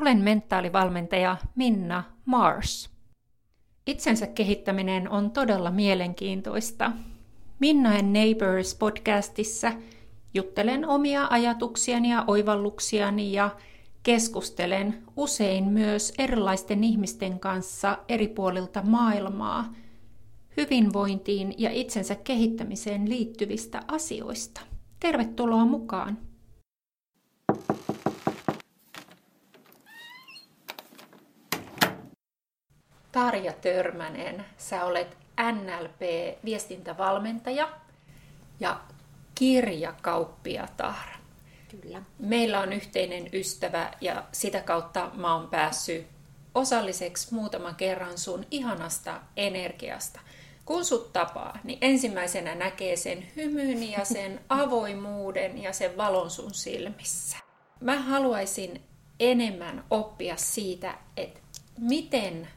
Olen mentaalivalmentaja Minna Mars. Itsensä kehittäminen on todella mielenkiintoista. Minna and Neighbors podcastissa juttelen omia ajatuksiani ja oivalluksiani ja keskustelen usein myös erilaisten ihmisten kanssa eri puolilta maailmaa hyvinvointiin ja itsensä kehittämiseen liittyvistä asioista. Tervetuloa mukaan! Tarja Törmänen, sä olet NLP-viestintävalmentaja ja kirjakauppiatar. Kyllä. Meillä on yhteinen ystävä ja sitä kautta mä oon päässyt osalliseksi muutaman kerran sun ihanasta energiasta. Kun sut tapaa, niin ensimmäisenä näkee sen hymyn ja sen avoimuuden ja sen valon sun silmissä. Mä haluaisin enemmän oppia siitä, että miten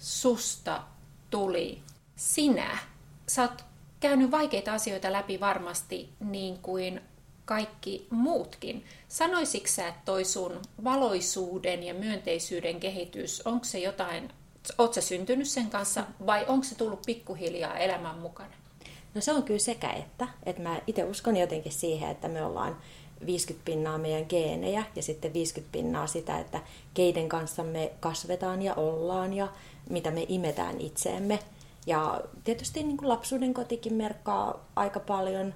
susta tuli sinä. Sä oot käynyt vaikeita asioita läpi varmasti niin kuin kaikki muutkin. Sanoisitko sä, että toi sun valoisuuden ja myönteisyyden kehitys, onko se jotain, oot sä syntynyt sen kanssa vai onko se tullut pikkuhiljaa elämän mukana? No se on kyllä sekä että. että mä itse uskon jotenkin siihen, että me ollaan 50 pinnaa meidän geenejä ja sitten 50 pinnaa sitä, että keiden kanssa me kasvetaan ja ollaan ja mitä me imetään itseemme. Ja tietysti niin kuin lapsuuden kotikin merkkaa aika paljon.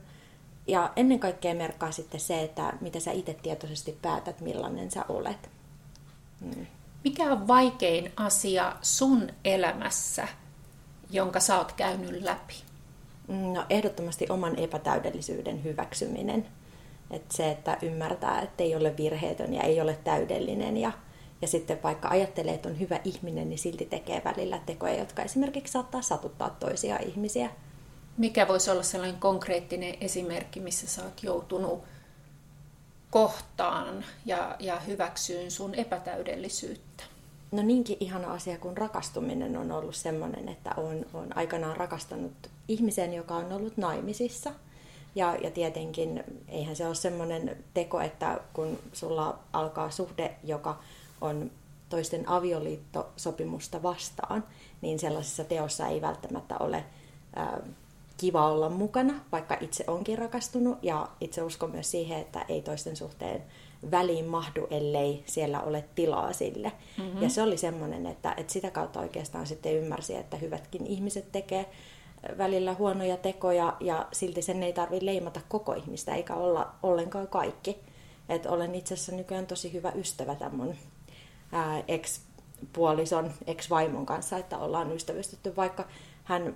Ja ennen kaikkea merkkaa sitten se, että mitä sä itse tietoisesti päätät, millainen sä olet. Mm. Mikä on vaikein asia sun elämässä, jonka sä oot käynyt läpi? No ehdottomasti oman epätäydellisyyden hyväksyminen. Et se, että ymmärtää, että ei ole virheetön ja ei ole täydellinen ja ja sitten vaikka ajattelee, että on hyvä ihminen, niin silti tekee välillä tekoja, jotka esimerkiksi saattaa satuttaa toisia ihmisiä. Mikä voisi olla sellainen konkreettinen esimerkki, missä sä oot joutunut kohtaan ja, ja hyväksyyn sun epätäydellisyyttä? No niinkin ihana asia kuin rakastuminen on ollut sellainen, että on, on aikanaan rakastanut ihmisen, joka on ollut naimisissa. Ja, ja tietenkin eihän se ole semmoinen teko, että kun sulla alkaa suhde, joka on toisten avioliittosopimusta vastaan, niin sellaisessa teossa ei välttämättä ole ää, kiva olla mukana, vaikka itse onkin rakastunut. Ja itse uskon myös siihen, että ei toisten suhteen väliin mahdu, ellei siellä ole tilaa sille. Mm-hmm. Ja se oli semmoinen, että, että sitä kautta oikeastaan sitten ymmärsi, että hyvätkin ihmiset tekee välillä huonoja tekoja ja silti sen ei tarvitse leimata koko ihmistä eikä olla ollenkaan kaikki. Et olen itse asiassa nykyään tosi hyvä ystävä tämän mun ex-puolison, ex-vaimon kanssa, että ollaan ystävystytty, vaikka hän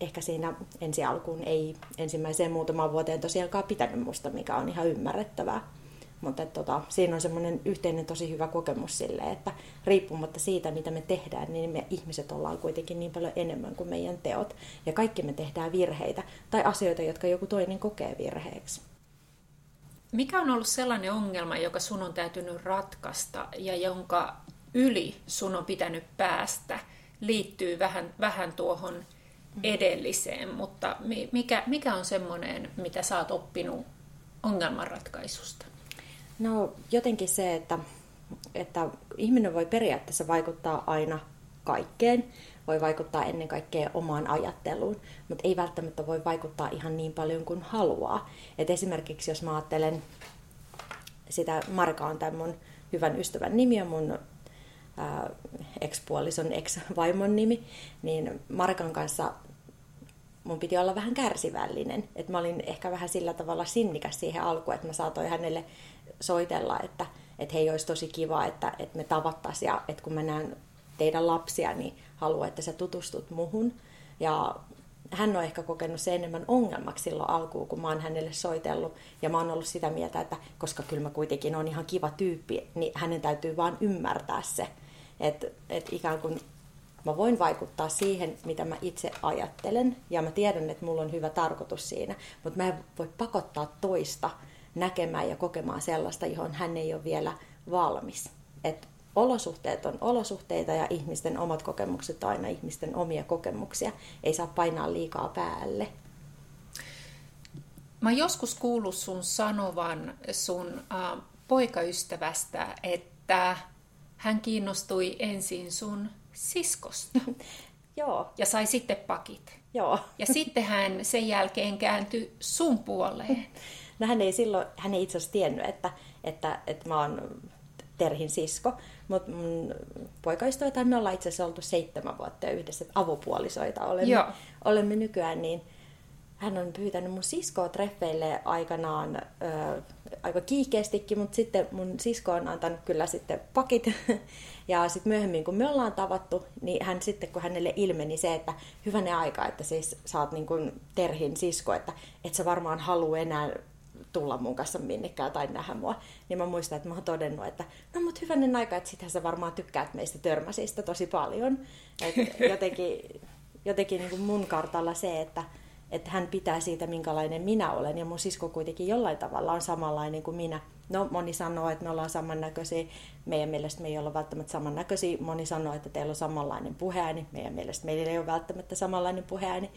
ehkä siinä ensi alkuun ei ensimmäiseen muutamaan vuoteen tosiaankaan pitänyt musta, mikä on ihan ymmärrettävää. Mutta tota, siinä on semmoinen yhteinen tosi hyvä kokemus sille, että riippumatta siitä, mitä me tehdään, niin me ihmiset ollaan kuitenkin niin paljon enemmän kuin meidän teot. Ja kaikki me tehdään virheitä tai asioita, jotka joku toinen kokee virheeksi. Mikä on ollut sellainen ongelma, joka sun on täytynyt ratkaista ja jonka yli sun on pitänyt päästä, liittyy vähän, vähän tuohon edelliseen, mutta mikä, mikä on semmoinen, mitä sä oot oppinut ongelmanratkaisusta? No jotenkin se, että, että ihminen voi periaatteessa vaikuttaa aina kaikkeen voi vaikuttaa ennen kaikkea omaan ajatteluun, mutta ei välttämättä voi vaikuttaa ihan niin paljon kuin haluaa. Et esimerkiksi jos mä ajattelen sitä, Marka on tämän mun hyvän ystävän nimi ja mun ää, ex-puolison ex-vaimon nimi, niin Markan kanssa mun piti olla vähän kärsivällinen. Et mä olin ehkä vähän sillä tavalla sinnikäs siihen alkuun, että mä saatoin hänelle soitella, että, että hei, olisi tosi kiva, että, että me tavattaisiin ja että kun mä näen teidän lapsia, niin haluan, että sä tutustut muhun. Ja hän on ehkä kokenut se enemmän ongelmaksi silloin alkuun, kun mä oon hänelle soitellut. Ja mä oon ollut sitä mieltä, että koska kyllä mä kuitenkin on ihan kiva tyyppi, niin hänen täytyy vaan ymmärtää se. Että et ikään kuin mä voin vaikuttaa siihen, mitä mä itse ajattelen. Ja mä tiedän, että mulla on hyvä tarkoitus siinä. Mutta mä en voi pakottaa toista näkemään ja kokemaan sellaista, johon hän ei ole vielä valmis. Että olosuhteet on olosuhteita ja ihmisten omat kokemukset on aina ihmisten omia kokemuksia. Ei saa painaa liikaa päälle. Mä joskus kuullut sun sanovan sun äh, poikaystävästä, että hän kiinnostui ensin sun siskosta. Joo. Ja sai sitten pakit. Joo. Ja sitten hän sen jälkeen kääntyi sun puoleen. No hän ei silloin, hän ei itse asiassa tiennyt, että, että, että mä oon Terhin sisko, mutta mun poikaystävä, tai me ollaan itse asiassa oltu seitsemän vuotta yhdessä, että avopuolisoita olemme, Joo. olemme nykyään, niin hän on pyytänyt mun siskoa treffeille aikanaan ö, aika kiikeästikin, mutta sitten mun sisko on antanut kyllä sitten pakit. Ja sitten myöhemmin, kun me ollaan tavattu, niin hän sitten, kun hänelle ilmeni se, että hyvänen aika, että siis sä oot niin kuin Terhin sisko, että et sä varmaan halua enää tulla mun kanssa minnekään tai nähdä mua. Niin mä muistan, että mä oon todennut, että no mut hyvänen aika, että sitähän sä varmaan tykkäät meistä törmäsistä tosi paljon. Et jotenkin jotenkin niin kuin mun kartalla se, että, että hän pitää siitä, minkälainen minä olen, ja mun sisko kuitenkin jollain tavalla on samanlainen kuin minä. No, moni sanoo, että me ollaan samannäköisiä, meidän mielestä me ei olla välttämättä samannäköisiä. Moni sanoo, että teillä on samanlainen puheääni, meidän mielestä meillä ei ole välttämättä samanlainen puheääni.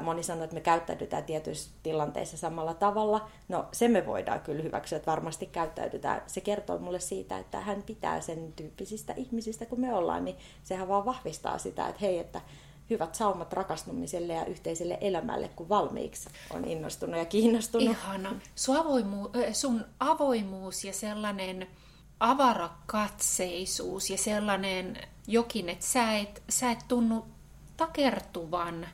Moni sanoo, että me käyttäydytään tietyissä tilanteissa samalla tavalla. No, se me voidaan kyllä hyväksyä, että varmasti käyttäydytään. Se kertoo mulle siitä, että hän pitää sen tyyppisistä ihmisistä kuin me ollaan, niin sehän vaan vahvistaa sitä, että hei, että hyvät saumat rakastumiselle ja yhteiselle elämälle, kun valmiiksi on innostunut ja kiinnostunut. Ihana. Sun, avoimu, sun avoimuus ja sellainen avarakatseisuus ja sellainen jokin, että sä et, sä et tunnu takertuvan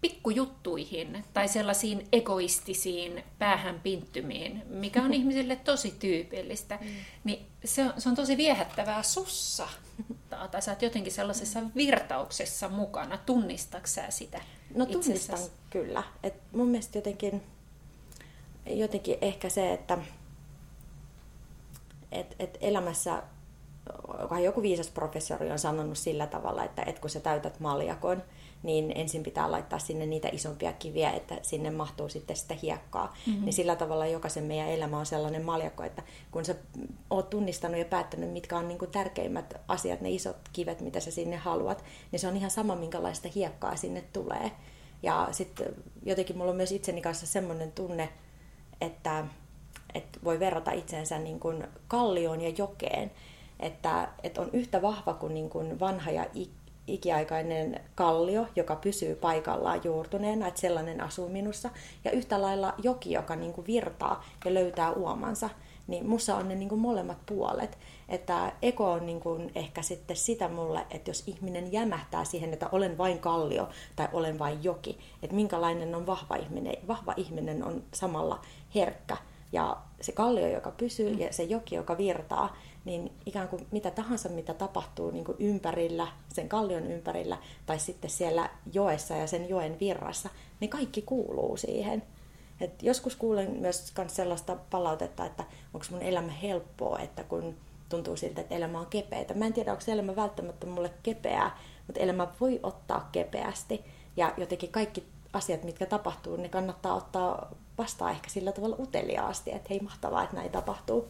pikkujuttuihin tai sellaisiin egoistisiin päähänpinttymiin, mikä on ihmisille tosi tyypillistä, mm. niin se on, se on tosi viehättävää sussa. Tai sä oot jotenkin sellaisessa virtauksessa mukana. Tunnistatko sä sitä No tunnistan itsessäsi? kyllä. Et mun mielestä jotenkin, jotenkin ehkä se, että et, et elämässä joku viisas professori on sanonut sillä tavalla, että et kun sä täytät maljakon, niin ensin pitää laittaa sinne niitä isompia kiviä, että sinne mahtuu sitten sitä hiekkaa. Mm-hmm. Niin sillä tavalla jokaisen meidän elämä on sellainen maljakko, että kun sä oot tunnistanut ja päättänyt, mitkä on niin kuin tärkeimmät asiat, ne isot kivet, mitä sä sinne haluat, niin se on ihan sama, minkälaista hiekkaa sinne tulee. Ja sitten jotenkin mulla on myös itseni kanssa semmoinen tunne, että, että voi verrata itseensä niin kuin kallioon ja jokeen. Että, että on yhtä vahva kuin, niin kuin vanha ja ikiaikainen kallio, joka pysyy paikallaan juurtuneena, että sellainen asuu minussa. Ja yhtä lailla joki, joka niin kuin virtaa ja löytää uomansa. Niin mussa on ne niin kuin molemmat puolet. Että eko on niin kuin ehkä sitten sitä mulle, että jos ihminen jämähtää siihen, että olen vain kallio tai olen vain joki, että minkälainen on vahva ihminen. Vahva ihminen on samalla herkkä. Ja se kallio, joka pysyy ja se joki, joka virtaa, niin ikään kuin mitä tahansa, mitä tapahtuu niin kuin ympärillä, sen kallion ympärillä, tai sitten siellä joessa ja sen joen virrassa, niin kaikki kuuluu siihen. Et joskus kuulen myös sellaista palautetta, että onko mun elämä helppoa, että kun tuntuu siltä, että elämä on kepeitä. Mä en tiedä, onko elämä välttämättä mulle kepeää, mutta elämä voi ottaa kepeästi. Ja jotenkin kaikki asiat, mitkä tapahtuu, ne kannattaa ottaa vastaan ehkä sillä tavalla uteliaasti, että hei mahtavaa, että näin tapahtuu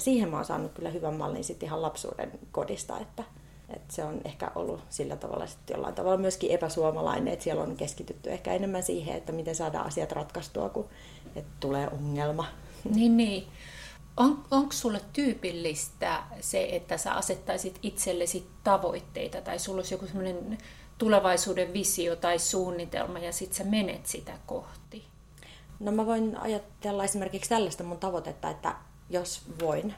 siihen mä oon saanut kyllä hyvän mallin sitten ihan lapsuuden kodista, että, että se on ehkä ollut sillä tavalla sitten jollain tavalla myöskin epäsuomalainen, että siellä on keskitytty ehkä enemmän siihen, että miten saadaan asiat ratkaistua, kun että tulee ongelma. Niin, niin. On, onko sulle tyypillistä se, että sä asettaisit itsellesi tavoitteita tai sulla olisi joku sellainen tulevaisuuden visio tai suunnitelma ja sitten sä menet sitä kohti? No mä voin ajatella esimerkiksi tällaista mun tavoitetta, että jos voin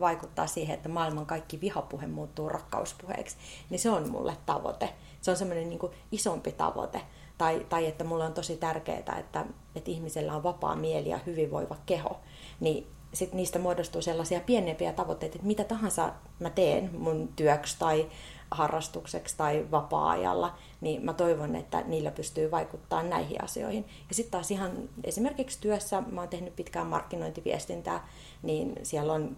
vaikuttaa siihen, että maailman kaikki vihapuhe muuttuu rakkauspuheeksi, niin se on mulle tavoite. Se on semmoinen niin isompi tavoite. Tai, tai että mulle on tosi tärkeää, että, että ihmisellä on vapaa mieli ja hyvinvoiva keho. Niin sit niistä muodostuu sellaisia pienempiä tavoitteita, että mitä tahansa mä teen mun työksi tai harrastukseksi tai vapaa-ajalla, niin mä toivon, että niillä pystyy vaikuttaa näihin asioihin. Ja sitten taas ihan esimerkiksi työssä, mä oon tehnyt pitkään markkinointiviestintää, niin siellä on,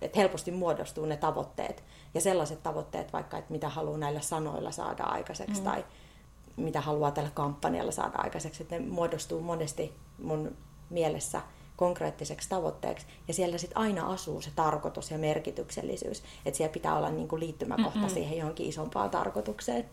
että helposti muodostuu ne tavoitteet. Ja sellaiset tavoitteet vaikka, että mitä haluaa näillä sanoilla saada aikaiseksi mm. tai mitä haluaa tällä kampanjalla saada aikaiseksi, että ne muodostuu monesti mun mielessä konkreettiseksi tavoitteeksi. Ja siellä sitten aina asuu se tarkoitus ja merkityksellisyys. Että siellä pitää olla niin kuin liittymäkohta Mm-mm. siihen johonkin isompaan tarkoitukseen.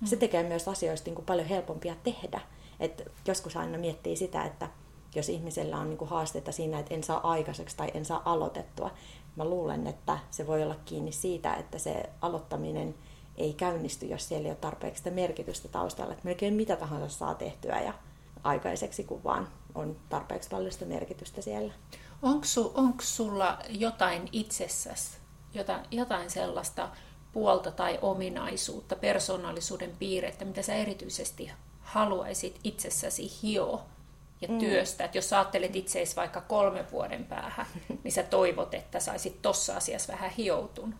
Mm. Se tekee myös asioista niin kuin paljon helpompia tehdä. Et joskus aina miettii sitä, että jos ihmisellä on niin kuin haasteita siinä, että en saa aikaiseksi tai en saa aloitettua, mä luulen, että se voi olla kiinni siitä, että se aloittaminen ei käynnisty, jos siellä ei ole tarpeeksi sitä merkitystä taustalla. Että melkein mitä tahansa saa tehtyä ja aikaiseksi, kun vaan on tarpeeksi paljon sitä merkitystä siellä. Onko, su, onko sulla jotain itsessäsi, jotain, jotain sellaista puolta tai ominaisuutta, persoonallisuuden piirrettä, mitä sä erityisesti haluaisit itsessäsi hioa ja mm. työstä? Että jos sä ajattelet itseäsi vaikka kolme vuoden päähän, niin sä toivot, että saisit tossa asiassa vähän hioutunut.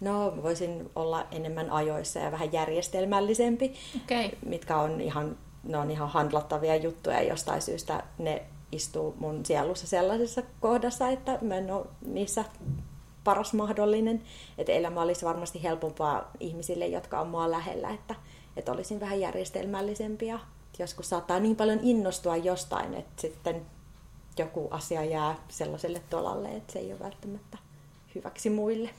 No, voisin olla enemmän ajoissa ja vähän järjestelmällisempi, okay. mitkä on ihan, ne on ihan handlattavia juttuja. Jostain syystä ne istuu mun sielussa sellaisessa kohdassa, että mä en ole niissä paras mahdollinen. Että elämä olisi varmasti helpompaa ihmisille, jotka on mua lähellä, että, että olisin vähän järjestelmällisempi. Ja joskus saattaa niin paljon innostua jostain, että sitten joku asia jää sellaiselle tolalle, että se ei ole välttämättä hyväksi muille.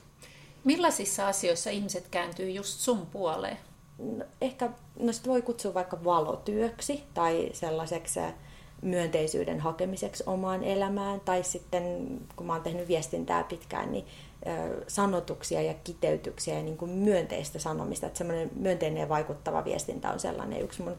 Millaisissa asioissa ihmiset kääntyy just sun puoleen? Ehkä, no sit voi kutsua vaikka valotyöksi tai sellaiseksi myönteisyyden hakemiseksi omaan elämään. Tai sitten, kun mä oon tehnyt viestintää pitkään, niin sanotuksia ja kiteytyksiä ja niin kuin myönteistä sanomista. Että semmoinen myönteinen ja vaikuttava viestintä on sellainen yksi mun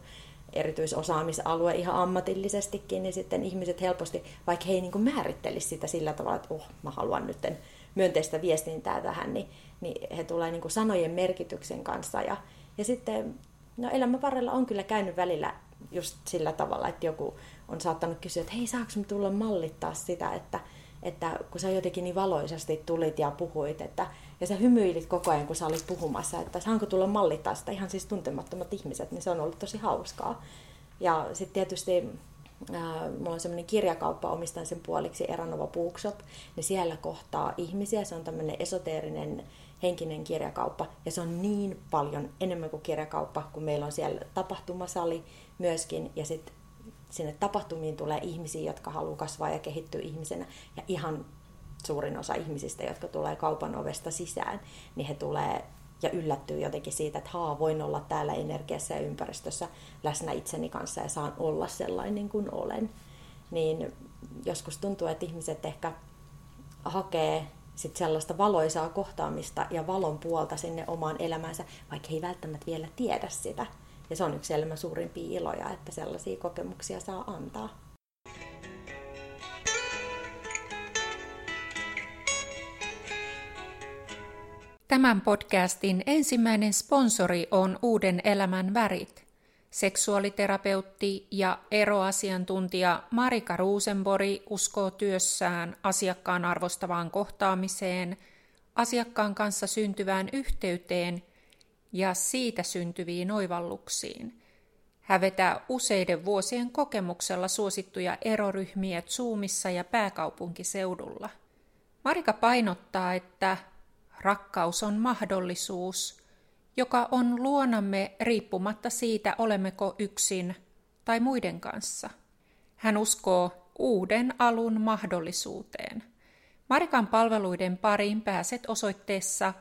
erityisosaamisalue ihan ammatillisestikin, niin sitten ihmiset helposti, vaikka he ei niin määrittelisi sitä sillä tavalla, että oh, mä haluan nyt myönteistä viestintää tähän, niin, niin he tulee niin kuin sanojen merkityksen kanssa. Ja, ja sitten no elämän varrella on kyllä käynyt välillä just sillä tavalla, että joku on saattanut kysyä, että hei, saako me tulla mallittaa sitä, että, että kun sä jotenkin niin valoisasti tulit ja puhuit, että, ja sä hymyilit koko ajan, kun sä olit puhumassa, että saanko tulla mallittaa sitä ihan siis tuntemattomat ihmiset, niin se on ollut tosi hauskaa. Ja sitten tietysti mulla on semmoinen kirjakauppa, omistan sen puoliksi Eranova Bookshop, niin siellä kohtaa ihmisiä, se on tämmöinen esoteerinen henkinen kirjakauppa, ja se on niin paljon enemmän kuin kirjakauppa, kun meillä on siellä tapahtumasali myöskin, ja sitten sinne tapahtumiin tulee ihmisiä, jotka haluaa kasvaa ja kehittyä ihmisenä, ja ihan suurin osa ihmisistä, jotka tulee kaupan ovesta sisään, niin he tulee ja yllättyy jotenkin siitä, että haa, voin olla täällä energiassa ja ympäristössä läsnä itseni kanssa ja saan olla sellainen kuin olen. Niin joskus tuntuu, että ihmiset ehkä hakee sit sellaista valoisaa kohtaamista ja valon puolta sinne omaan elämäänsä, vaikka he ei välttämättä vielä tiedä sitä. Ja se on yksi elämän suurimpia iloja, että sellaisia kokemuksia saa antaa. Tämän podcastin ensimmäinen sponsori on Uuden elämän värit. Seksuaaliterapeutti ja eroasiantuntija Marika Ruusenbori uskoo työssään asiakkaan arvostavaan kohtaamiseen, asiakkaan kanssa syntyvään yhteyteen ja siitä syntyviin oivalluksiin. Hän vetää useiden vuosien kokemuksella suosittuja eroryhmiä Zoomissa ja pääkaupunkiseudulla. Marika painottaa, että rakkaus on mahdollisuus, joka on luonamme riippumatta siitä, olemmeko yksin tai muiden kanssa. Hän uskoo uuden alun mahdollisuuteen. Marikan palveluiden pariin pääset osoitteessa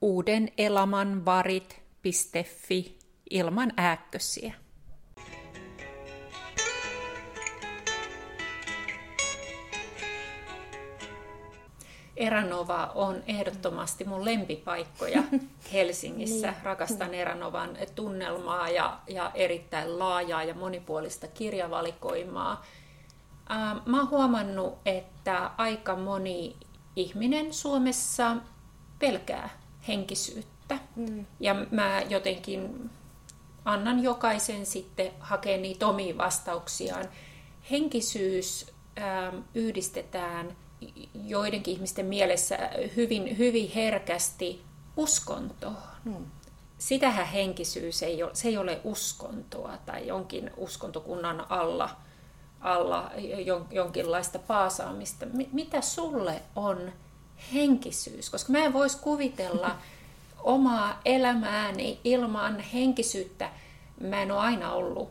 uudenelamanvarit.fi ilman ääkkösiä. Eranova on ehdottomasti mun lempipaikkoja Helsingissä. niin. Rakastan Eranovan tunnelmaa ja, ja erittäin laajaa ja monipuolista kirjavalikoimaa. Mä oon huomannut, että aika moni ihminen Suomessa pelkää henkisyyttä. Mm. Ja mä jotenkin annan jokaisen sitten hakea niitä omia vastauksiaan. Henkisyys yhdistetään joidenkin ihmisten mielessä hyvin, hyvin herkästi uskontoon. Hmm. Sitähän henkisyys ei ole, se ei ole uskontoa tai jonkin uskontokunnan alla, alla jonkinlaista paasaamista. Mitä sulle on henkisyys? Koska mä en voisi kuvitella omaa elämääni ilman henkisyyttä. Mä en ole aina ollut,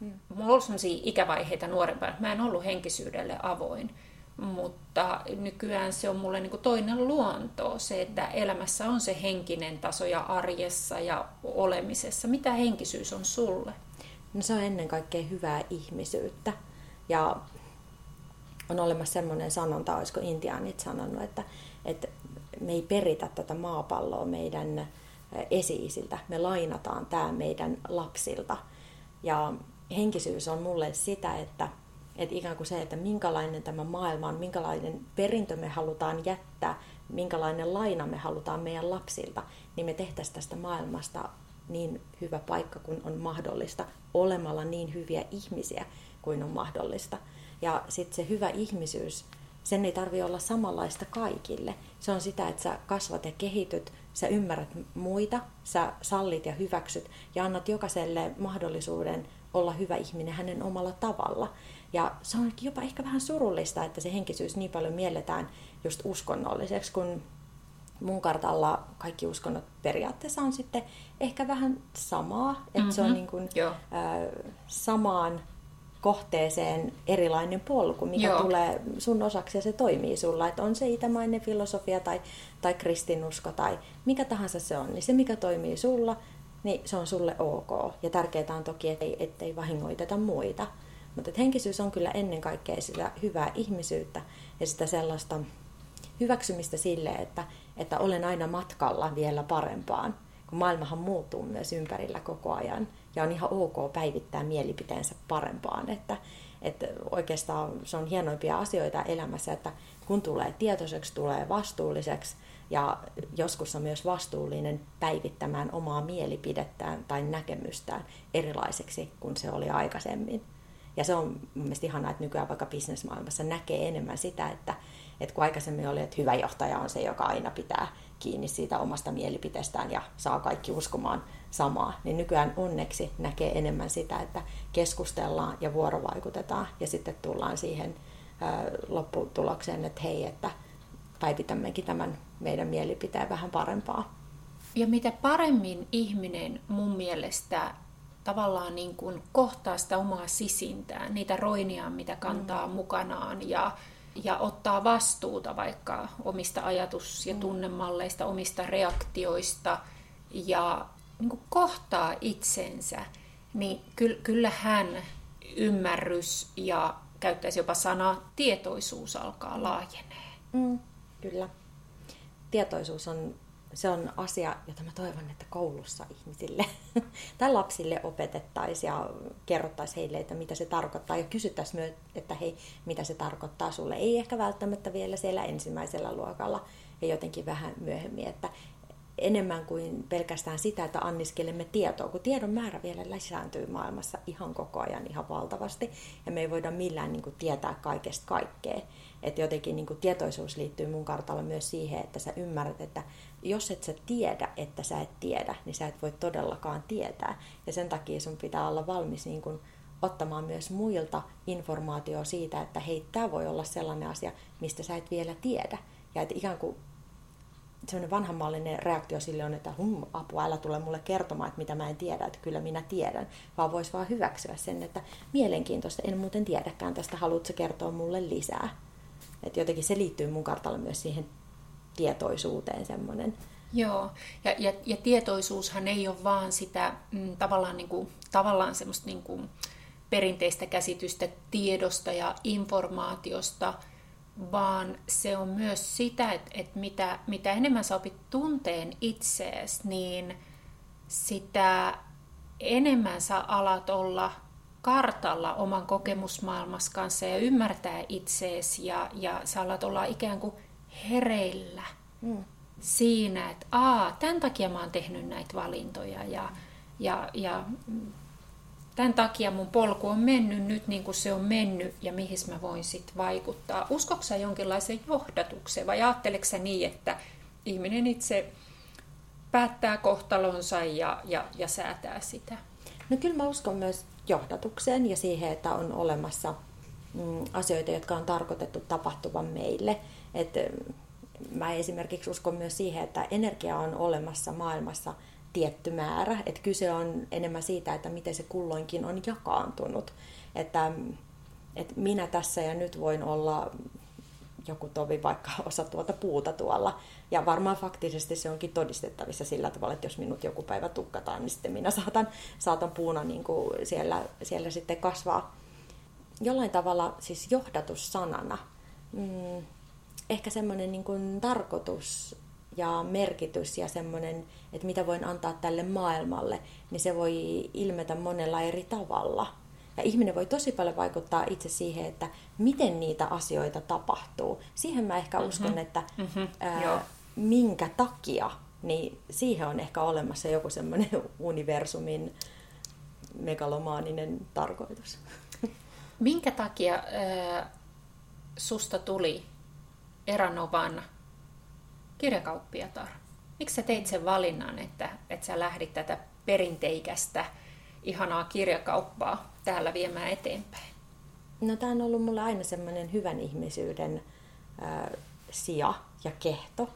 mulla on ollut sellaisia ikävaiheita nuorempana, mä en ollut henkisyydelle avoin mutta nykyään se on mulle niin kuin toinen luonto, se, että elämässä on se henkinen taso ja arjessa ja olemisessa. Mitä henkisyys on sulle? No se on ennen kaikkea hyvää ihmisyyttä. Ja on olemassa semmoinen sanonta, olisiko intiaanit sanonut, että, että me ei peritä tätä maapalloa meidän esi-isiltä, me lainataan tämä meidän lapsilta. Ja henkisyys on mulle sitä, että, että ikään kuin se, että minkälainen tämä maailma on, minkälainen perintö me halutaan jättää, minkälainen laina me halutaan meidän lapsilta, niin me tehtäisiin tästä maailmasta niin hyvä paikka kuin on mahdollista, olemalla niin hyviä ihmisiä kuin on mahdollista. Ja sitten se hyvä ihmisyys, sen ei tarvi olla samanlaista kaikille. Se on sitä, että sä kasvat ja kehityt, sä ymmärrät muita, sä sallit ja hyväksyt ja annat jokaiselle mahdollisuuden olla hyvä ihminen hänen omalla tavalla. Ja se on jopa ehkä vähän surullista, että se henkisyys niin paljon mielletään just uskonnolliseksi, kun mun kartalla kaikki uskonnot periaatteessa on sitten ehkä vähän samaa, että mm-hmm. se on mhm. niin kuin, äh, samaan kohteeseen erilainen polku, mikä Joo. tulee sun osaksi ja se toimii sulla. Että on se itämainen filosofia tai, tai kristinusko tai mikä tahansa se on, niin se mikä toimii sulla, niin se on sulle ok. Ja tärkeää on toki, ettei, ettei vahingoiteta muita. Mutta henkisyys on kyllä ennen kaikkea sitä hyvää ihmisyyttä ja sitä sellaista hyväksymistä sille, että, että olen aina matkalla vielä parempaan. Kun maailmahan muuttuu myös ympärillä koko ajan ja on ihan ok päivittää mielipiteensä parempaan. Että, että oikeastaan se on hienoimpia asioita elämässä, että kun tulee tietoiseksi, tulee vastuulliseksi ja joskus on myös vastuullinen päivittämään omaa mielipidettään tai näkemystään erilaiseksi kuin se oli aikaisemmin. Ja se on mun mielestä ihanaa, että nykyään vaikka bisnesmaailmassa näkee enemmän sitä, että, että kun aikaisemmin oli, että hyvä johtaja on se, joka aina pitää kiinni siitä omasta mielipiteestään ja saa kaikki uskomaan samaa, niin nykyään onneksi näkee enemmän sitä, että keskustellaan ja vuorovaikutetaan ja sitten tullaan siihen lopputulokseen, että hei, että päivitämmekin tämän meidän mielipiteen vähän parempaa. Ja mitä paremmin ihminen mun mielestä tavallaan niin kuin kohtaa sitä omaa sisintään, niitä roinia, mitä kantaa mm. mukanaan ja, ja ottaa vastuuta vaikka omista ajatus- ja mm. tunnemalleista, omista reaktioista ja niin kohtaa itsensä, niin kyllähän ymmärrys ja käyttäisi jopa sanaa tietoisuus alkaa laajenee. Mm, kyllä. Tietoisuus on se on asia, jota mä toivon, että koulussa ihmisille tai lapsille opetettaisiin ja kerrottaisiin heille, että mitä se tarkoittaa ja kysyttäisiin myös, että hei, mitä se tarkoittaa sulle. Ei ehkä välttämättä vielä siellä ensimmäisellä luokalla ja jotenkin vähän myöhemmin, että enemmän kuin pelkästään sitä, että anniskelemme tietoa, kun tiedon määrä vielä lisääntyy maailmassa ihan koko ajan ihan valtavasti ja me ei voida millään niin kuin, tietää kaikesta kaikkea. Että jotenkin niin kuin, tietoisuus liittyy mun kartalla myös siihen, että sä ymmärrät, että jos et sä tiedä, että sä et tiedä, niin sä et voi todellakaan tietää. Ja sen takia sun pitää olla valmis niin kun ottamaan myös muilta informaatio siitä, että hei, tämä voi olla sellainen asia, mistä sä et vielä tiedä. Ja että ikään kuin sellainen vanhanmallinen reaktio sille on, että hum, apua, älä tule mulle kertomaan, että mitä mä en tiedä, että kyllä minä tiedän, vaan vois vaan hyväksyä sen, että mielenkiintoista, en muuten tiedäkään tästä, haluatko kertoa mulle lisää. Että jotenkin se liittyy mun kartalla myös siihen tietoisuuteen semmoinen. Joo, ja, ja, ja tietoisuushan ei ole vaan sitä mm, tavallaan, niin kuin, tavallaan semmoista niin kuin perinteistä käsitystä tiedosta ja informaatiosta, vaan se on myös sitä, että, että mitä, mitä enemmän sä opit tunteen itseesi, niin sitä enemmän sä alat olla kartalla oman kokemusmaailmas kanssa ja ymmärtää itseesi ja, ja sä alat olla ikään kuin hereillä mm. siinä, että aa, tämän takia mä oon tehnyt näitä valintoja ja, ja, ja tämän takia mun polku on mennyt nyt niin kuin se on mennyt ja mihin mä voin sitten vaikuttaa. Uskoksa sä jonkinlaisen johdatukseen vai ajatteleksä sä niin, että ihminen itse päättää kohtalonsa ja, ja, ja säätää sitä? No kyllä mä uskon myös johdatukseen ja siihen, että on olemassa mm, asioita, jotka on tarkoitettu tapahtuvan meille. Et mä esimerkiksi uskon myös siihen, että energia on olemassa maailmassa tietty määrä. Että kyse on enemmän siitä, että miten se kulloinkin on jakaantunut. Että, että minä tässä ja nyt voin olla joku tovi vaikka osa tuota puuta tuolla. Ja varmaan faktisesti se onkin todistettavissa sillä tavalla, että jos minut joku päivä tukkataan, niin sitten minä saatan, saatan puuna niin kuin siellä, siellä sitten kasvaa. Jollain tavalla siis johdatussanana. Mm, ehkä semmoinen niin tarkoitus ja merkitys ja semmoinen, että mitä voin antaa tälle maailmalle, niin se voi ilmetä monella eri tavalla. Ja ihminen voi tosi paljon vaikuttaa itse siihen, että miten niitä asioita tapahtuu. Siihen mä ehkä mm-hmm. uskon, että mm-hmm. ää, minkä takia, niin siihen on ehkä olemassa joku semmoinen universumin megalomaaninen tarkoitus. Minkä takia ää, susta tuli Eranovan kirjakauppiatar? Miksi sä teit sen valinnan, että, että sä lähdit tätä perinteikästä, ihanaa kirjakauppaa täällä viemään eteenpäin? No tämä on ollut mulle aina semmoinen hyvän ihmisyyden äh, sija ja kehto.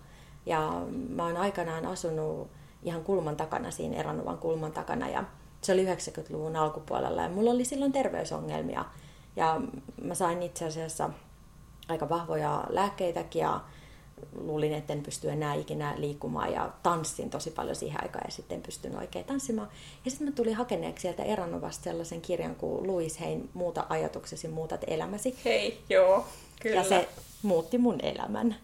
Ja mä oon aikanaan asunut ihan kulman takana, siinä Eranovan kulman takana. Ja se oli 90-luvun alkupuolella ja mulla oli silloin terveysongelmia. Ja mä sain itse asiassa aika vahvoja lääkkeitäkin ja luulin, että en pysty enää ikinä liikkumaan ja tanssin tosi paljon siihen aikaan ja sitten en pystynyt oikein tanssimaan. Ja sitten mä tulin hakeneeksi sieltä Eranovasta sellaisen kirjan kuin Louis Hein, Muuta ajatuksesi, muutat elämäsi. Hei, joo, kyllä. Ja se muutti mun elämän.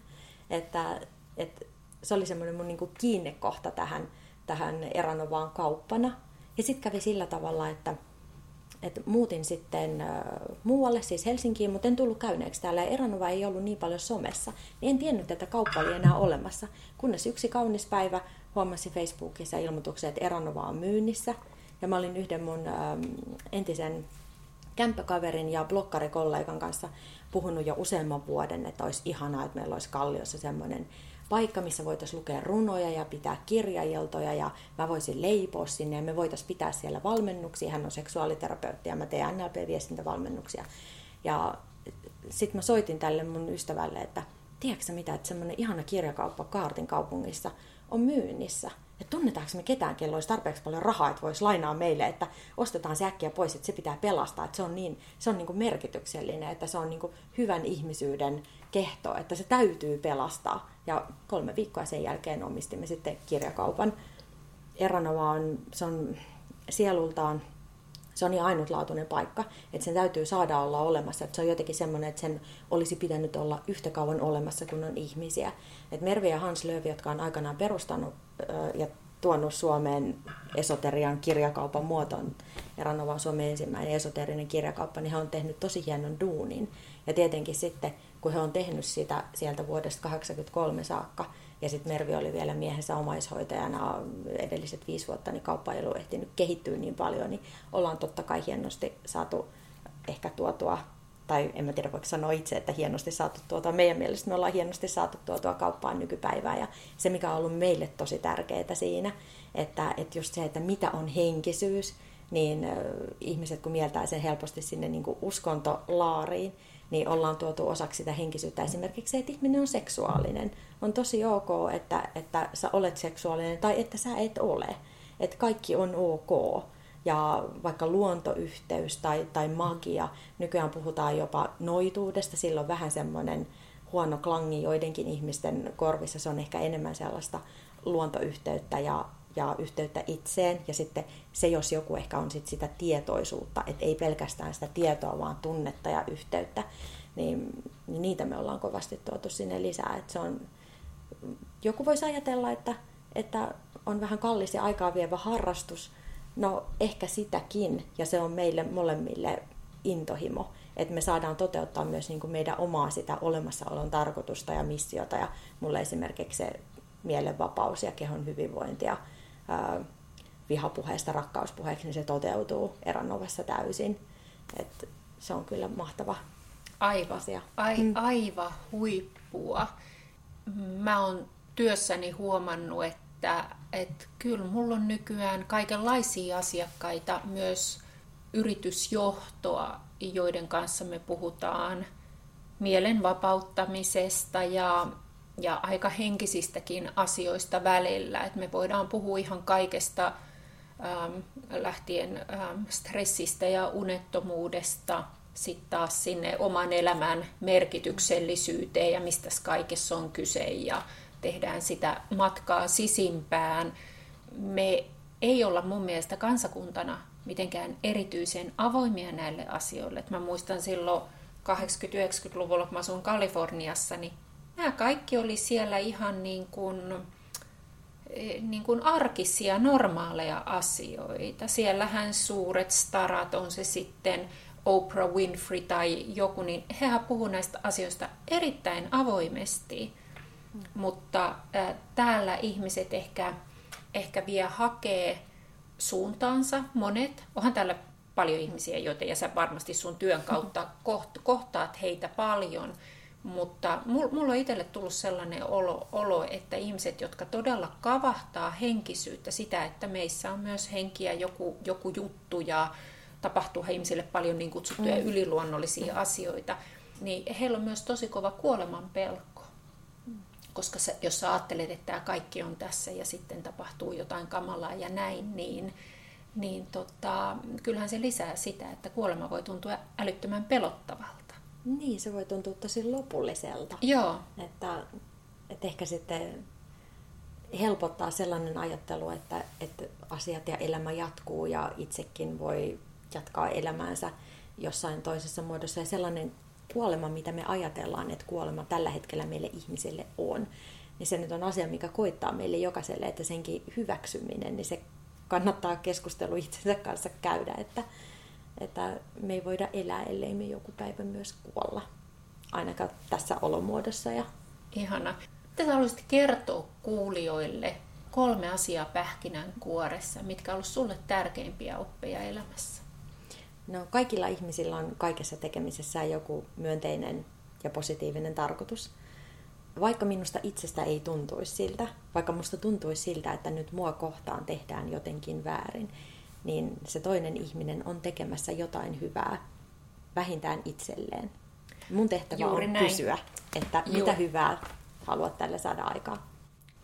Että, että se oli semmoinen mun niinku kiinnekohta tähän, tähän Eranovaan kauppana. Ja sitten kävi sillä tavalla, että että muutin sitten muualle, siis Helsinkiin, mutta en tullut käyneeksi täällä. Eranova ei ollut niin paljon somessa, niin en tiennyt, että kauppa oli enää olemassa. Kunnes yksi kaunis päivä huomasi Facebookissa ilmoituksen, että Eranova on myynnissä. Ja mä olin yhden mun entisen kämppäkaverin ja blokkarikollegan kanssa puhunut jo useamman vuoden, että olisi ihanaa, että meillä olisi Kalliossa semmoinen paikka, missä voitaisiin lukea runoja ja pitää kirjailtoja ja mä voisin leipoa sinne ja me voitaisiin pitää siellä valmennuksia. Hän on seksuaaliterapeutti ja mä teen NLP-viestintävalmennuksia. Ja sitten mä soitin tälle mun ystävälle, että tiedätkö mitä, että semmoinen ihana kirjakauppa Kaartin kaupungissa on myynnissä. Että tunnetaanko me ketään, kello olisi tarpeeksi paljon rahaa, että voisi lainaa meille, että ostetaan se äkkiä pois, että se pitää pelastaa. Että se on niin, se on niin kuin merkityksellinen, että se on niin kuin hyvän ihmisyyden kehto, että se täytyy pelastaa. Ja kolme viikkoa sen jälkeen omistimme sitten kirjakaupan. Eranova on, se on sielultaan se on niin ainutlaatuinen paikka, että sen täytyy saada olla olemassa. Että se on jotenkin semmoinen, että sen olisi pitänyt olla yhtä kauan olemassa kuin on ihmisiä. Et Mervi ja Hans Löövi, jotka on aikanaan perustanut ja tuonut Suomeen esoterian kirjakaupan muotoon, Eranova on Suomen ensimmäinen esoterinen kirjakauppa, niin he on tehnyt tosi hienon duunin. Ja tietenkin sitten kun he on tehnyt sitä sieltä vuodesta 1983 saakka, ja sitten Mervi oli vielä miehensä omaishoitajana edelliset viisi vuotta, niin kauppa ei ollut ehtinyt kehittyä niin paljon, niin ollaan totta kai hienosti saatu ehkä tuotua, tai en mä tiedä voiko sanoa itse, että hienosti saatu tuotua, meidän mielestä me ollaan hienosti saatu tuotua kauppaan nykypäivään, ja se mikä on ollut meille tosi tärkeää siinä, että, että just se, että mitä on henkisyys, niin ihmiset kun mieltää sen helposti sinne niin kuin uskontolaariin, niin ollaan tuotu osaksi sitä henkisyyttä esimerkiksi se, että ihminen on seksuaalinen. On tosi ok, että, että sä olet seksuaalinen tai että sä et ole. Että kaikki on ok. Ja vaikka luontoyhteys tai, tai magia, nykyään puhutaan jopa noituudesta, silloin vähän semmoinen huono klangi joidenkin ihmisten korvissa. Se on ehkä enemmän sellaista luontoyhteyttä ja, ja yhteyttä itseen. Ja sitten se, jos joku ehkä on sit sitä tietoisuutta, että ei pelkästään sitä tietoa, vaan tunnetta ja yhteyttä, niin, niin niitä me ollaan kovasti tuotu sinne lisää. Et se on, joku voisi ajatella, että, että on vähän kallis ja aikaa vievä harrastus. No ehkä sitäkin, ja se on meille molemmille intohimo, että me saadaan toteuttaa myös niin kuin meidän omaa sitä olemassaolon tarkoitusta ja missiota. Ja mulle esimerkiksi se mielenvapaus ja kehon hyvinvointi ja ää, vihapuheesta rakkauspuheeksi, niin se toteutuu Eranovassa täysin. Et se on kyllä mahtava aiva, asia. Ai, mm. Aiva huippua. Mä oon työssäni huomannut, että, että kyllä mulla on nykyään kaikenlaisia asiakkaita, myös yritysjohtoa, joiden kanssa me puhutaan mielen vapauttamisesta ja ja aika henkisistäkin asioista välillä. Et me voidaan puhua ihan kaikesta ähm, lähtien ähm, stressistä ja unettomuudesta, sitten taas sinne oman elämän merkityksellisyyteen ja mistä kaikessa on kyse ja tehdään sitä matkaa sisimpään. Me ei olla mun mielestä kansakuntana mitenkään erityisen avoimia näille asioille. Mä muistan silloin 80-90-luvulla, kun mä asun Kaliforniassa, niin nämä kaikki oli siellä ihan niin kuin, niin kuin arkisia, normaaleja asioita. Siellähän suuret starat, on se sitten Oprah Winfrey tai joku, niin hehän puhuu näistä asioista erittäin avoimesti. Mm. Mutta äh, täällä ihmiset ehkä, ehkä vie hakee suuntaansa, monet. Onhan täällä paljon ihmisiä, joita ja sä varmasti sun työn kautta kohtaat heitä paljon. Mutta mulla on itselle tullut sellainen olo, olo, että ihmiset, jotka todella kavahtaa henkisyyttä, sitä, että meissä on myös henkiä joku, joku juttu ja tapahtuu ihmisille paljon niin kutsuttuja mm. yliluonnollisia mm. asioita, niin heillä on myös tosi kova kuoleman pelko. Koska sä, jos sä ajattelet, että tämä kaikki on tässä ja sitten tapahtuu jotain kamalaa ja näin, niin, niin tota, kyllähän se lisää sitä, että kuolema voi tuntua älyttömän pelottavalta. Niin, se voi tuntua tosi lopulliselta. Joo. Että, että ehkä sitten helpottaa sellainen ajattelu, että, että asiat ja elämä jatkuu ja itsekin voi jatkaa elämäänsä jossain toisessa muodossa. Ja sellainen kuolema, mitä me ajatellaan, että kuolema tällä hetkellä meille ihmisille on, niin se nyt on asia, mikä koittaa meille jokaiselle, että senkin hyväksyminen, niin se kannattaa keskustelu itsensä kanssa käydä, että, että me ei voida elää, ellei me joku päivä myös kuolla. Ainakaan tässä olomuodossa. Ja... Ihana. Mitä haluaisit kertoa kuulijoille kolme asiaa pähkinän kuoressa, mitkä ollut sulle tärkeimpiä oppeja elämässä? No, kaikilla ihmisillä on kaikessa tekemisessä joku myönteinen ja positiivinen tarkoitus. Vaikka minusta itsestä ei tuntuisi siltä, vaikka minusta tuntuisi siltä, että nyt mua kohtaan tehdään jotenkin väärin, niin se toinen ihminen on tekemässä jotain hyvää vähintään itselleen. Mun tehtävä Juuri on näin. kysyä, että Juuri. mitä hyvää haluat tälle saada aikaan.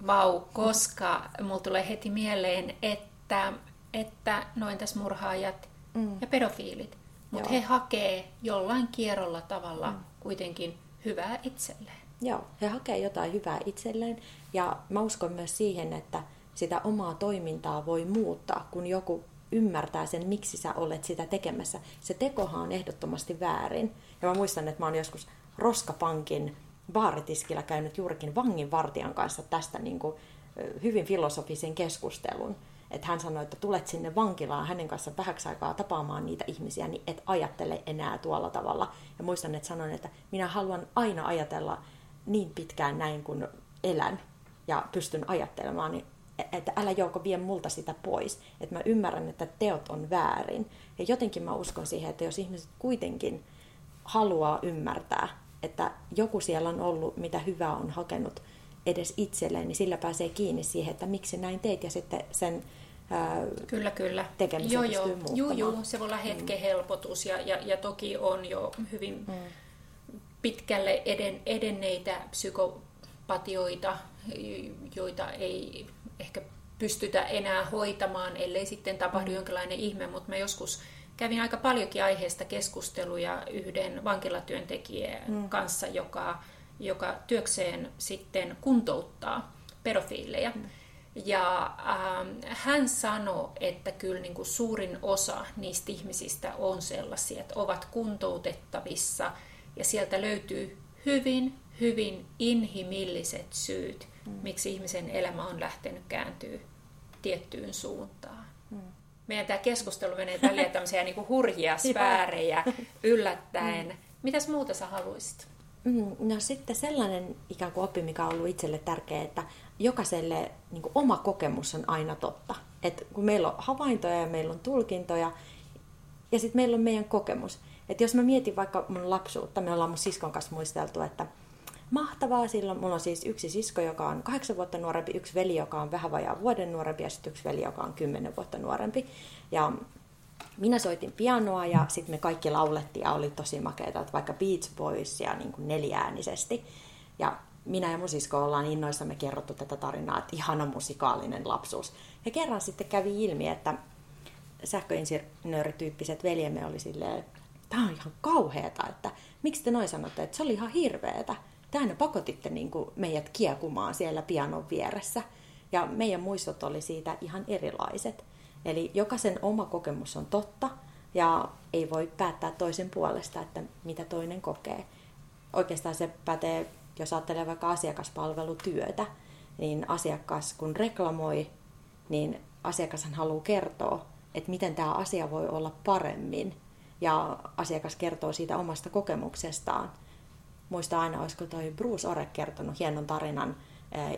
Vau, koska mulla tulee heti mieleen, että, että noin tässä murhaajat mm. ja pedofiilit. Mutta he hakee jollain kierrolla tavalla mm. kuitenkin hyvää itselleen. Joo, he hakee jotain hyvää itselleen. Ja mä uskon myös siihen, että sitä omaa toimintaa voi muuttaa, kun joku ymmärtää sen, miksi sä olet sitä tekemässä. Se tekohan on ehdottomasti väärin. Ja mä muistan, että mä oon joskus Roskapankin baaritiskillä käynyt juurikin vanginvartijan kanssa tästä niin kuin, hyvin filosofisen keskustelun että hän sanoi, että tulet sinne vankilaan hänen kanssa vähäksi aikaa tapaamaan niitä ihmisiä, niin et ajattele enää tuolla tavalla. Ja muistan, että sanoin, että minä haluan aina ajatella niin pitkään näin kuin elän ja pystyn ajattelemaan, niin että älä Jouko vie multa sitä pois. Että mä ymmärrän, että teot on väärin. Ja jotenkin mä uskon siihen, että jos ihmiset kuitenkin haluaa ymmärtää, että joku siellä on ollut, mitä hyvää on hakenut edes itselleen, niin sillä pääsee kiinni siihen, että miksi näin teit ja sitten sen ää, kyllä, kyllä. tekemisen joo, joo. Joo, joo, se voi olla hetken mm. helpotus ja, ja, ja toki on jo hyvin mm. pitkälle eden, edenneitä psykopatioita, joita ei ehkä pystytä enää hoitamaan, ellei sitten tapahdu mm. jonkinlainen ihme, mutta mä joskus kävin aika paljonkin aiheesta keskusteluja yhden vankilatyöntekijän mm. kanssa, joka, joka työkseen sitten kuntouttaa pedofiileja. Mm. Ja ähm, hän sanoi, että kyllä niin kuin suurin osa niistä ihmisistä on sellaisia, että ovat kuntoutettavissa ja sieltä löytyy hyvin, hyvin inhimilliset syyt, mm. miksi ihmisen elämä on lähtenyt kääntyä tiettyyn suuntaan. Mm. Meidän tämä keskustelu menee tällä tämmöisiä niin kuin hurjia sfäärejä yllättäen. Mm. Mitäs muuta sä haluaisit? Mm, no sitten sellainen ikään kuin oppi, mikä on ollut itselle tärkeä, että jokaiselle niin kuin oma kokemus on aina totta. Et kun meillä on havaintoja ja meillä on tulkintoja, ja sitten meillä on meidän kokemus. Et jos mä mietin vaikka mun lapsuutta, me ollaan mun siskon kanssa muisteltu, että mahtavaa, silloin mulla on siis yksi sisko, joka on kahdeksan vuotta nuorempi, yksi veli, joka on vähän vajaa vuoden nuorempi, ja sitten yksi veli, joka on kymmenen vuotta nuorempi. Ja minä soitin pianoa ja sitten me kaikki laulettiin ja oli tosi makeita, että vaikka Beach Boys ja niin kuin neljäänisesti. Ja minä ja mun sisko ollaan innoissamme kerrottu tätä tarinaa, että ihana musikaalinen lapsuus. Ja kerran sitten kävi ilmi, että sähköinsinöörityyppiset veljemme oli silleen, tämä on ihan kauheeta, että miksi te noin sanotte, että se oli ihan hirveetä. Tähän pakotitte niin kuin meidät kiekumaan siellä pianon vieressä. Ja meidän muistot oli siitä ihan erilaiset. Eli jokaisen oma kokemus on totta ja ei voi päättää toisen puolesta, että mitä toinen kokee. Oikeastaan se pätee jos ajattelee vaikka asiakaspalvelutyötä, niin asiakas kun reklamoi, niin asiakashan haluaa kertoa, että miten tämä asia voi olla paremmin. Ja asiakas kertoo siitä omasta kokemuksestaan. Muista aina, olisiko toi Bruce Ore kertonut hienon tarinan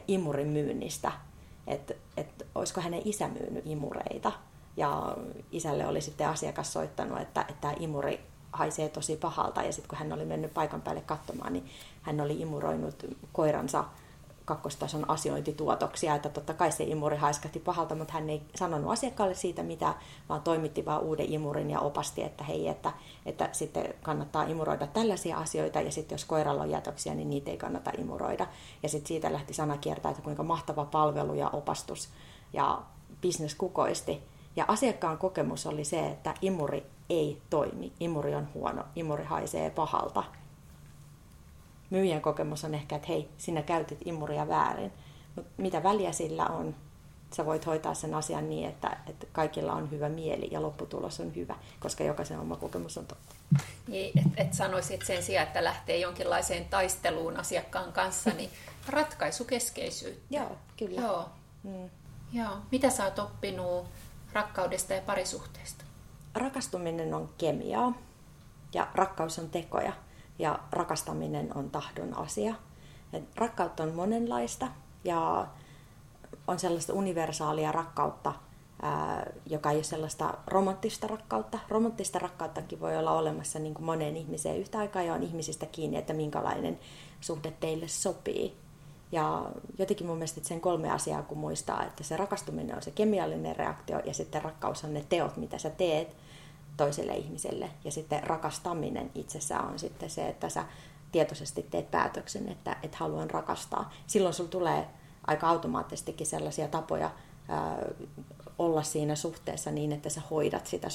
imurin myynnistä, että et, olisiko hänen isä myynyt imureita. Ja isälle oli sitten asiakas soittanut, että, että tämä imuri haisee tosi pahalta. Ja sitten kun hän oli mennyt paikan päälle katsomaan, niin hän oli imuroinut koiransa kakkostason asiointituotoksia, että totta kai se imuri haiskahti pahalta, mutta hän ei sanonut asiakkaalle siitä mitä, vaan toimitti vaan uuden imurin ja opasti, että hei, että, että sitten kannattaa imuroida tällaisia asioita ja sitten jos koiralla on jätöksiä, niin niitä ei kannata imuroida. Ja sitten siitä lähti sana kiertää, että kuinka mahtava palvelu ja opastus ja bisnes kukoisti. Ja asiakkaan kokemus oli se, että imuri ei toimi, imuri on huono, imuri haisee pahalta myyjän kokemus on ehkä, että hei, sinä käytit imuria väärin. Mutta mitä väliä sillä on, sä voit hoitaa sen asian niin, että, että kaikilla on hyvä mieli ja lopputulos on hyvä, koska jokaisen oma kokemus on totta. Niin, että et sanoisit sen sijaan, että lähtee jonkinlaiseen taisteluun asiakkaan kanssa, niin ratkaisukeskeisyyttä. Joo, kyllä. Joo. Mm. Joo. Mitä sä oot oppinut rakkaudesta ja parisuhteesta? Rakastuminen on kemiaa ja rakkaus on tekoja ja rakastaminen on tahdon asia. Et rakkautta on monenlaista ja on sellaista universaalia rakkautta, ää, joka ei ole sellaista romanttista rakkautta. Romanttista rakkauttakin voi olla olemassa niin kuin moneen ihmiseen yhtä aikaa ja on ihmisistä kiinni, että minkälainen suhde teille sopii. Ja jotenkin mun mielestä sen kolme asiaa, kun muistaa, että se rakastuminen on se kemiallinen reaktio ja sitten rakkaus on ne teot, mitä sä teet, toiselle ihmiselle. Ja sitten rakastaminen itsessään on sitten se, että sä tietoisesti teet päätöksen, että, että haluan rakastaa. Silloin sulla tulee aika automaattisestikin sellaisia tapoja ää, olla siinä suhteessa niin, että sä hoidat sitä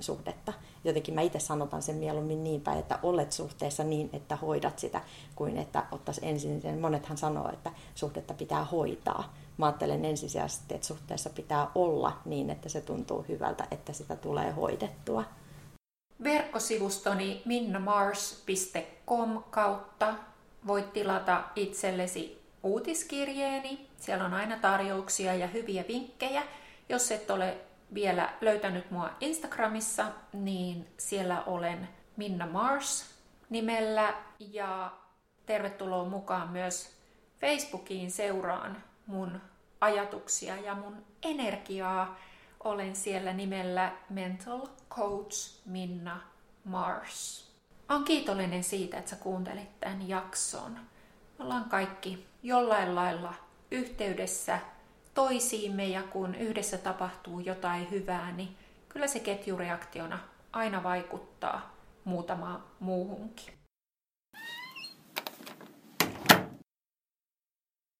suhdetta. Jotenkin mä itse sanotan sen mieluummin niin päin, että olet suhteessa niin, että hoidat sitä, kuin että ottaisi ensin sen. Monethan sanoo, että suhdetta pitää hoitaa. Mä ajattelen ensisijaisesti, että suhteessa pitää olla niin, että se tuntuu hyvältä, että sitä tulee hoidettua. Verkkosivustoni minnamars.com kautta voit tilata itsellesi uutiskirjeeni. Siellä on aina tarjouksia ja hyviä vinkkejä. Jos et ole vielä löytänyt mua Instagramissa, niin siellä olen Minna Mars nimellä ja tervetuloa mukaan myös Facebookiin seuraan mun ajatuksia ja mun energiaa. Olen siellä nimellä Mental Coach Minna Mars. Olen kiitollinen siitä, että sä kuuntelit tämän jakson. Me ollaan kaikki jollain lailla yhteydessä toisiimme ja kun yhdessä tapahtuu jotain hyvää, niin kyllä se ketjureaktiona aina vaikuttaa muutamaan muuhunkin.